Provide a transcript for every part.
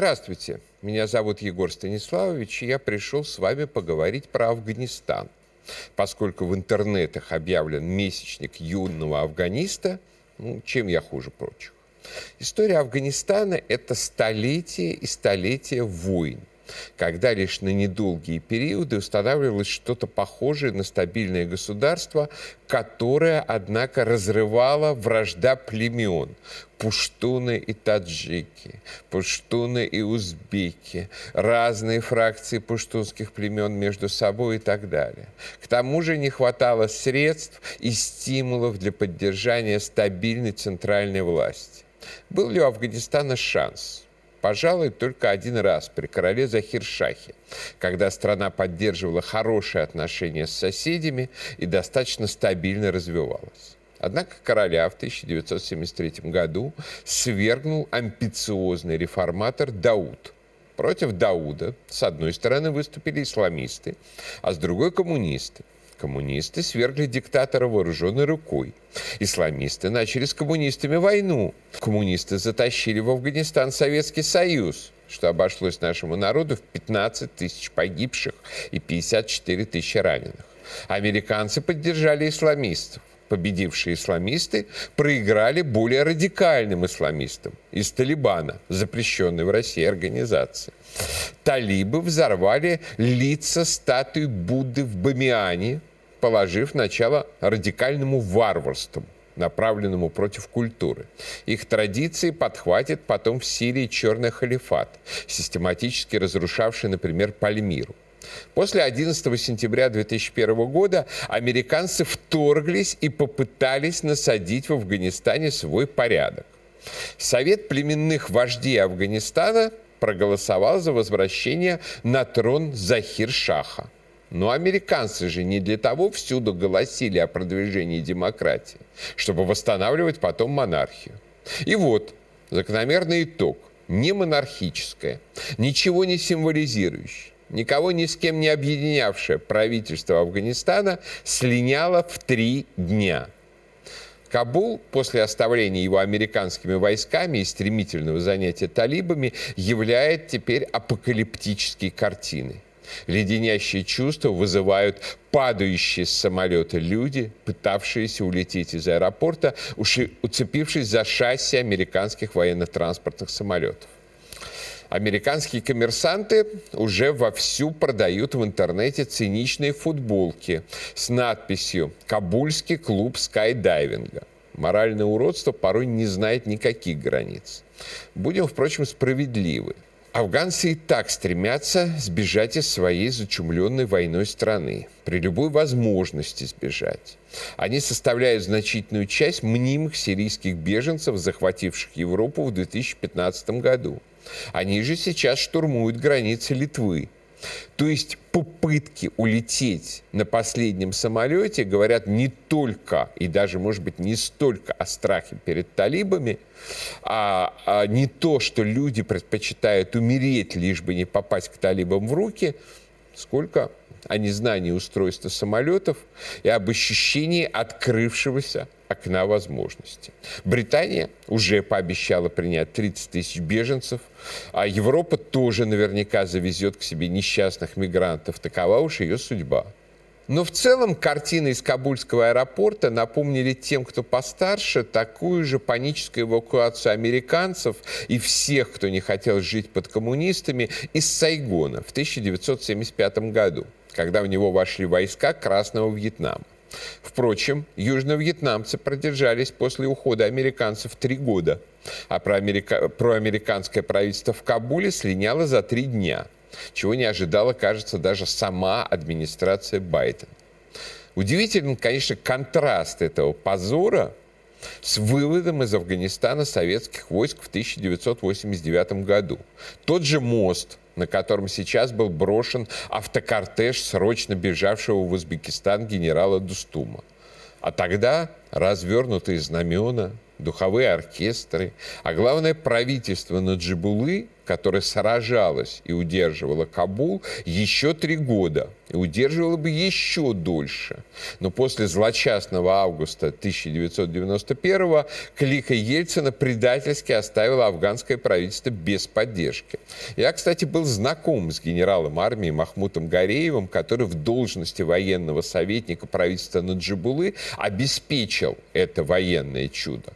Здравствуйте, меня зовут Егор Станиславович, и я пришел с вами поговорить про Афганистан. Поскольку в интернетах объявлен месячник юного афганиста, ну, чем я хуже прочих. История Афганистана – это столетие и столетия войн когда лишь на недолгие периоды устанавливалось что-то похожее на стабильное государство, которое, однако, разрывало вражда племен, пуштуны и таджики, пуштуны и узбеки, разные фракции пуштунских племен между собой и так далее. К тому же не хватало средств и стимулов для поддержания стабильной центральной власти. Был ли у Афганистана шанс? Пожалуй, только один раз при короле Захир-Шахе, когда страна поддерживала хорошие отношения с соседями и достаточно стабильно развивалась. Однако короля в 1973 году свергнул амбициозный реформатор Дауд. Против Дауда с одной стороны выступили исламисты, а с другой – коммунисты. Коммунисты свергли диктатора вооруженной рукой. Исламисты начали с коммунистами войну. Коммунисты затащили в Афганистан Советский Союз, что обошлось нашему народу в 15 тысяч погибших и 54 тысячи раненых. Американцы поддержали исламистов. Победившие исламисты проиграли более радикальным исламистам из Талибана, запрещенной в России организации. Талибы взорвали лица статуи Будды в Бамиане, положив начало радикальному варварству, направленному против культуры. Их традиции подхватит потом в Сирии черный халифат, систематически разрушавший, например, Пальмиру. После 11 сентября 2001 года американцы вторглись и попытались насадить в Афганистане свой порядок. Совет племенных вождей Афганистана проголосовал за возвращение на трон Захир-Шаха. Но американцы же не для того всюду голосили о продвижении демократии, чтобы восстанавливать потом монархию. И вот закономерный итог. Не монархическое, ничего не символизирующее, никого ни с кем не объединявшее правительство Афганистана слиняло в три дня – Кабул после оставления его американскими войсками и стремительного занятия талибами являет теперь апокалиптические картины. Леденящие чувства вызывают падающие с самолета люди, пытавшиеся улететь из аэропорта, уцепившись за шасси американских военно-транспортных самолетов. Американские коммерсанты уже вовсю продают в интернете циничные футболки с надписью «Кабульский клуб скайдайвинга». Моральное уродство порой не знает никаких границ. Будем, впрочем, справедливы. Афганцы и так стремятся сбежать из своей зачумленной войной страны, при любой возможности сбежать. Они составляют значительную часть мнимых сирийских беженцев, захвативших Европу в 2015 году. Они же сейчас штурмуют границы Литвы. То есть попытки улететь на последнем самолете говорят не только и даже, может быть, не столько о страхе перед талибами, а, а не то, что люди предпочитают умереть, лишь бы не попасть к талибам в руки, сколько о незнании устройства самолетов и об ощущении открывшегося окна возможностей. Британия уже пообещала принять 30 тысяч беженцев, а Европа тоже наверняка завезет к себе несчастных мигрантов. Такова уж ее судьба. Но в целом картины из Кабульского аэропорта напомнили тем, кто постарше, такую же паническую эвакуацию американцев и всех, кто не хотел жить под коммунистами, из Сайгона в 1975 году, когда в него вошли войска Красного Вьетнама. Впрочем, южно-вьетнамцы продержались после ухода американцев три года, а проамерика... проамериканское правительство в Кабуле слиняло за три дня, чего не ожидала, кажется, даже сама администрация Байдена. Удивителен, конечно, контраст этого позора с выводом из Афганистана советских войск в 1989 году. Тот же мост – на котором сейчас был брошен автокортеж срочно бежавшего в Узбекистан генерала Дустума. А тогда развернутые знамена, духовые оркестры, а главное правительство Наджибулы, которая сражалась и удерживала Кабул еще три года, и удерживала бы еще дольше. Но после злочастного августа 1991 клика Ельцина предательски оставила афганское правительство без поддержки. Я, кстати, был знаком с генералом армии Махмутом Гореевым, который в должности военного советника правительства Наджибулы обеспечил это военное чудо.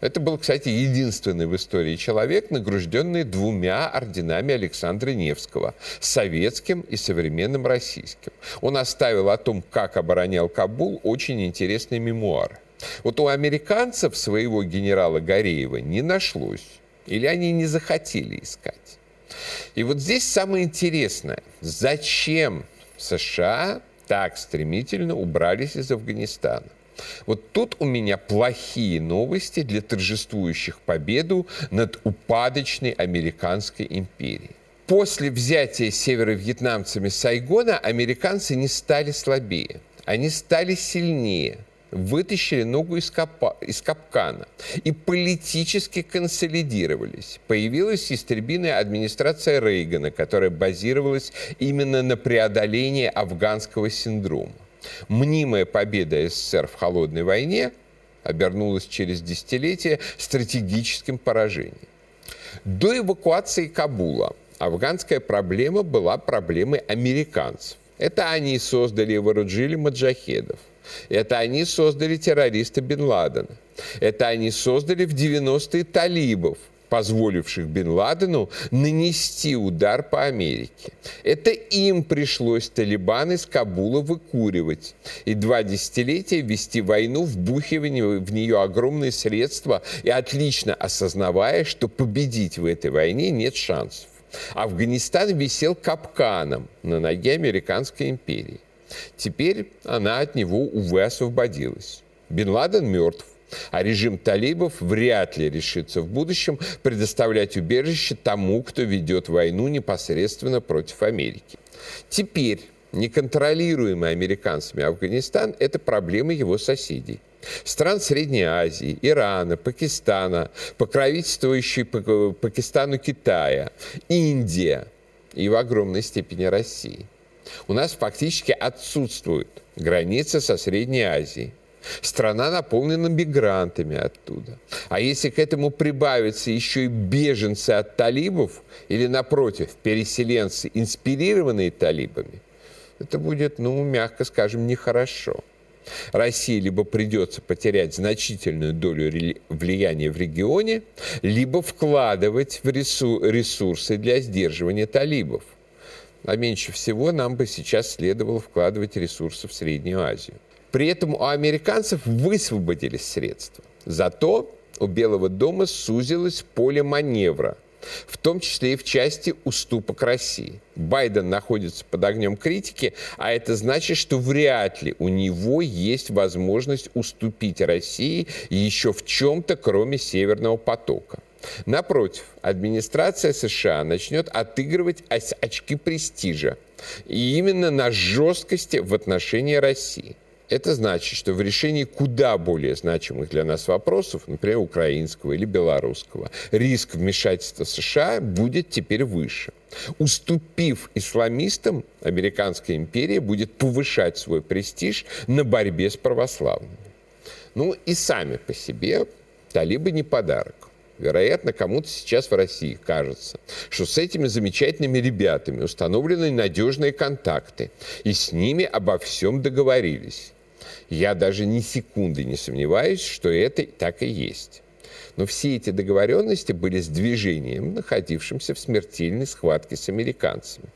Это был, кстати, единственный в истории человек, награжденный двумя орденами Александра Невского – советским и современным российским. Он оставил о том, как оборонял Кабул, очень интересные мемуары. Вот у американцев своего генерала Гореева не нашлось. Или они не захотели искать. И вот здесь самое интересное. Зачем США так стремительно убрались из Афганистана? Вот тут у меня плохие новости для торжествующих победу над упадочной американской империей. После взятия северо-вьетнамцами Сайгона американцы не стали слабее, они стали сильнее – вытащили ногу из, капа, из капкана и политически консолидировались. Появилась истребиная администрация Рейгана, которая базировалась именно на преодолении афганского синдрома. Мнимая победа СССР в холодной войне обернулась через десятилетия стратегическим поражением. До эвакуации Кабула афганская проблема была проблемой американцев. Это они создали и вооружили маджахедов. Это они создали террориста Бен Ладена. Это они создали в 90-е талибов – позволивших Бен Ладену нанести удар по Америке. Это им пришлось Талибан из Кабула выкуривать и два десятилетия вести войну, вбухивая в нее огромные средства и отлично осознавая, что победить в этой войне нет шансов. Афганистан висел капканом на ноге американской империи. Теперь она от него, увы, освободилась. Бен Ладен мертв. А режим талибов вряд ли решится в будущем предоставлять убежище тому, кто ведет войну непосредственно против Америки. Теперь неконтролируемый американцами Афганистан – это проблема его соседей. Стран Средней Азии, Ирана, Пакистана, покровительствующий Пакистану Китая, Индия и в огромной степени России. У нас фактически отсутствует граница со Средней Азией. Страна наполнена мигрантами оттуда. А если к этому прибавятся еще и беженцы от талибов, или, напротив, переселенцы, инспирированные талибами, это будет, ну, мягко скажем, нехорошо. России либо придется потерять значительную долю влияния в регионе, либо вкладывать в ресурсы для сдерживания талибов. А меньше всего нам бы сейчас следовало вкладывать ресурсы в Среднюю Азию. При этом у американцев высвободились средства. Зато у Белого дома сузилось поле маневра, в том числе и в части уступок России. Байден находится под огнем критики, а это значит, что вряд ли у него есть возможность уступить России еще в чем-то, кроме Северного потока. Напротив, администрация США начнет отыгрывать очки престижа. И именно на жесткости в отношении России. Это значит, что в решении куда более значимых для нас вопросов, например, украинского или белорусского, риск вмешательства США будет теперь выше. Уступив исламистам, американская империя будет повышать свой престиж на борьбе с православными. Ну и сами по себе талибы не подарок. Вероятно, кому-то сейчас в России кажется, что с этими замечательными ребятами установлены надежные контакты, и с ними обо всем договорились. Я даже ни секунды не сомневаюсь, что это так и есть. Но все эти договоренности были с движением, находившимся в смертельной схватке с американцами.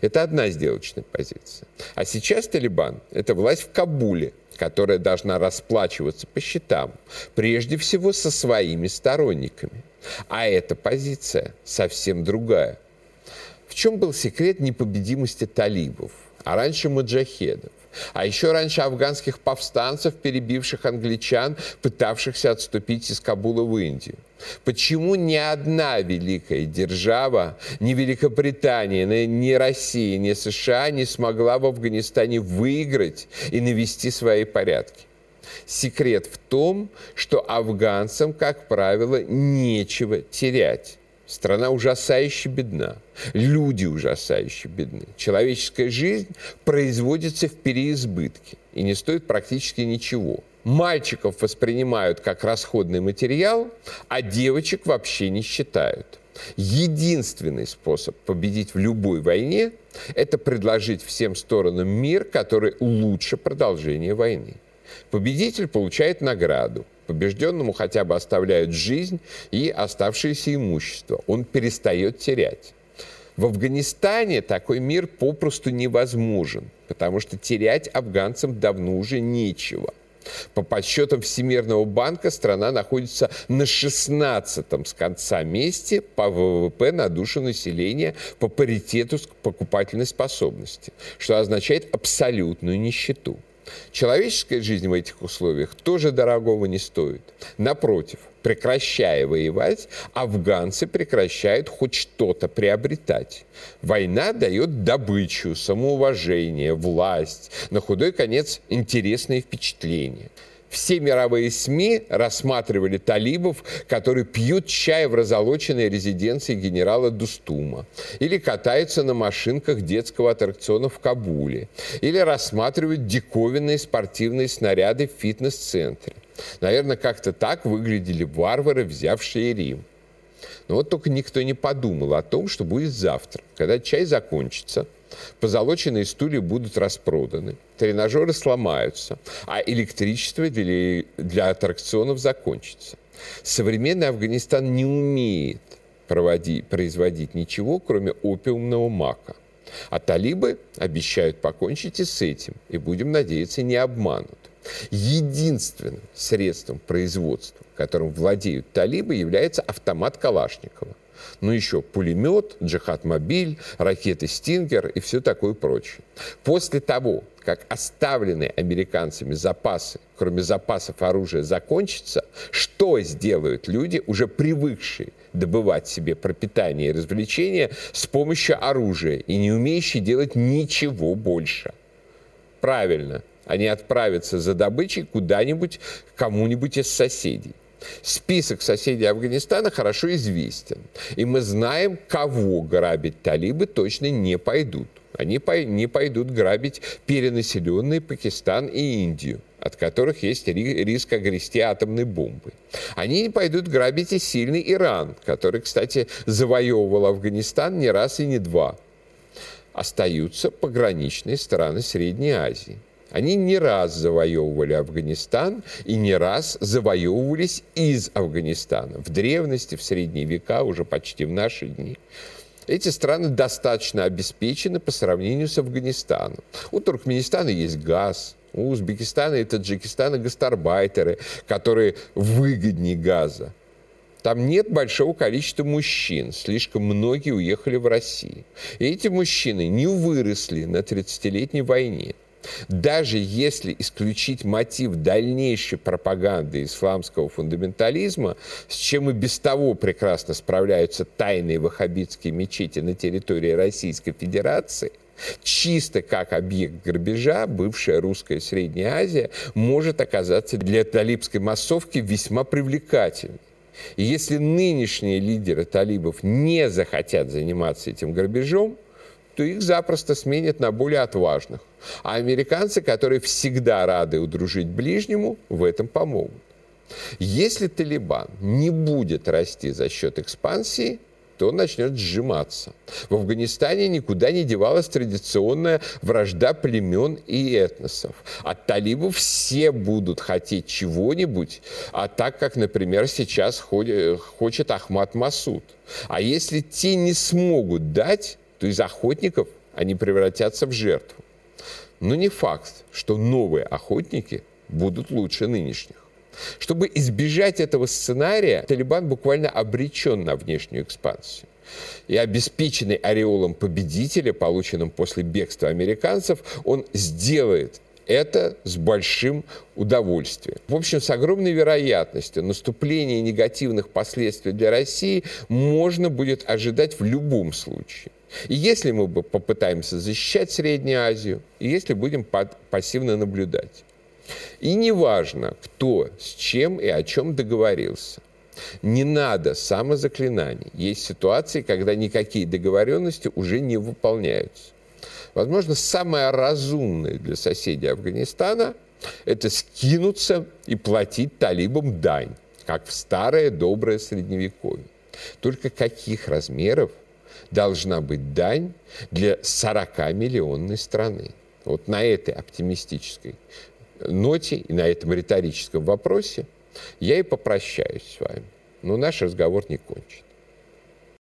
Это одна сделочная позиция. А сейчас Талибан – это власть в Кабуле, которая должна расплачиваться по счетам, прежде всего со своими сторонниками. А эта позиция совсем другая. В чем был секрет непобедимости талибов, а раньше маджахедов? А еще раньше афганских повстанцев, перебивших англичан, пытавшихся отступить из Кабула в Индию. Почему ни одна великая держава, ни Великобритания, ни Россия, ни США не смогла в Афганистане выиграть и навести свои порядки? Секрет в том, что афганцам, как правило, нечего терять. Страна ужасающе бедна. Люди ужасающе бедны. Человеческая жизнь производится в переизбытке и не стоит практически ничего. Мальчиков воспринимают как расходный материал, а девочек вообще не считают. Единственный способ победить в любой войне – это предложить всем сторонам мир, который лучше продолжения войны. Победитель получает награду, побежденному хотя бы оставляют жизнь и оставшееся имущество. Он перестает терять. В Афганистане такой мир попросту невозможен, потому что терять афганцам давно уже нечего. По подсчетам Всемирного банка страна находится на 16-м с конца месте по ВВП на душу населения по паритету покупательной способности, что означает абсолютную нищету. Человеческая жизнь в этих условиях тоже дорогого не стоит. Напротив, прекращая воевать, афганцы прекращают хоть что-то приобретать. Война дает добычу, самоуважение, власть, на худой конец интересные впечатления – все мировые СМИ рассматривали талибов, которые пьют чай в разолоченной резиденции генерала Дустума, или катаются на машинках детского аттракциона в Кабуле, или рассматривают диковинные спортивные снаряды в фитнес-центре. Наверное, как-то так выглядели варвары, взявшие Рим. Но вот только никто не подумал о том, что будет завтра, когда чай закончится – Позолоченные стулья будут распроданы, тренажеры сломаются, а электричество для, для аттракционов закончится. Современный Афганистан не умеет проводить, производить ничего, кроме опиумного мака. А талибы обещают покончить и с этим, и, будем надеяться, не обманут. Единственным средством производства, которым владеют талибы, является автомат Калашникова ну еще пулемет, джихад-мобиль, ракеты «Стингер» и все такое прочее. После того, как оставленные американцами запасы, кроме запасов оружия, закончатся, что сделают люди, уже привыкшие добывать себе пропитание и развлечения с помощью оружия и не умеющие делать ничего больше? Правильно, они отправятся за добычей куда-нибудь, кому-нибудь из соседей. Список соседей Афганистана хорошо известен. И мы знаем, кого грабить талибы точно не пойдут. Они не пойдут грабить перенаселенные Пакистан и Индию от которых есть риск огрести атомной бомбой. Они не пойдут грабить и сильный Иран, который, кстати, завоевывал Афганистан не раз и не два. Остаются пограничные страны Средней Азии. Они не раз завоевывали Афганистан и не раз завоевывались из Афганистана. В древности, в средние века, уже почти в наши дни. Эти страны достаточно обеспечены по сравнению с Афганистаном. У Туркменистана есть газ, у Узбекистана и Таджикистана гастарбайтеры, которые выгоднее газа. Там нет большого количества мужчин, слишком многие уехали в Россию. И эти мужчины не выросли на 30-летней войне. Даже если исключить мотив дальнейшей пропаганды исламского фундаментализма, с чем и без того прекрасно справляются тайные ваххабитские мечети на территории Российской Федерации, чисто как объект грабежа бывшая русская Средняя Азия может оказаться для талибской массовки весьма привлекательной. И если нынешние лидеры талибов не захотят заниматься этим грабежом, то их запросто сменят на более отважных. А американцы, которые всегда рады удружить ближнему, в этом помогут. Если Талибан не будет расти за счет экспансии, то он начнет сжиматься. В Афганистане никуда не девалась традиционная вражда племен и этносов. От талибов все будут хотеть чего-нибудь, а так как, например, сейчас хочет Ахмад Масуд. А если те не смогут дать, то из охотников они превратятся в жертву. Но не факт, что новые охотники будут лучше нынешних. Чтобы избежать этого сценария, Талибан буквально обречен на внешнюю экспансию. И обеспеченный ореолом победителя, полученным после бегства американцев, он сделает это с большим удовольствием. В общем, с огромной вероятностью наступления негативных последствий для России можно будет ожидать в любом случае. И если мы попытаемся защищать Среднюю Азию, и если будем пассивно наблюдать. И неважно, кто с чем и о чем договорился. Не надо самозаклинаний. Есть ситуации, когда никакие договоренности уже не выполняются. Возможно, самое разумное для соседей Афганистана – это скинуться и платить талибам дань, как в старое доброе Средневековье. Только каких размеров должна быть дань для 40-миллионной страны? Вот на этой оптимистической ноте и на этом риторическом вопросе я и попрощаюсь с вами. Но наш разговор не кончен.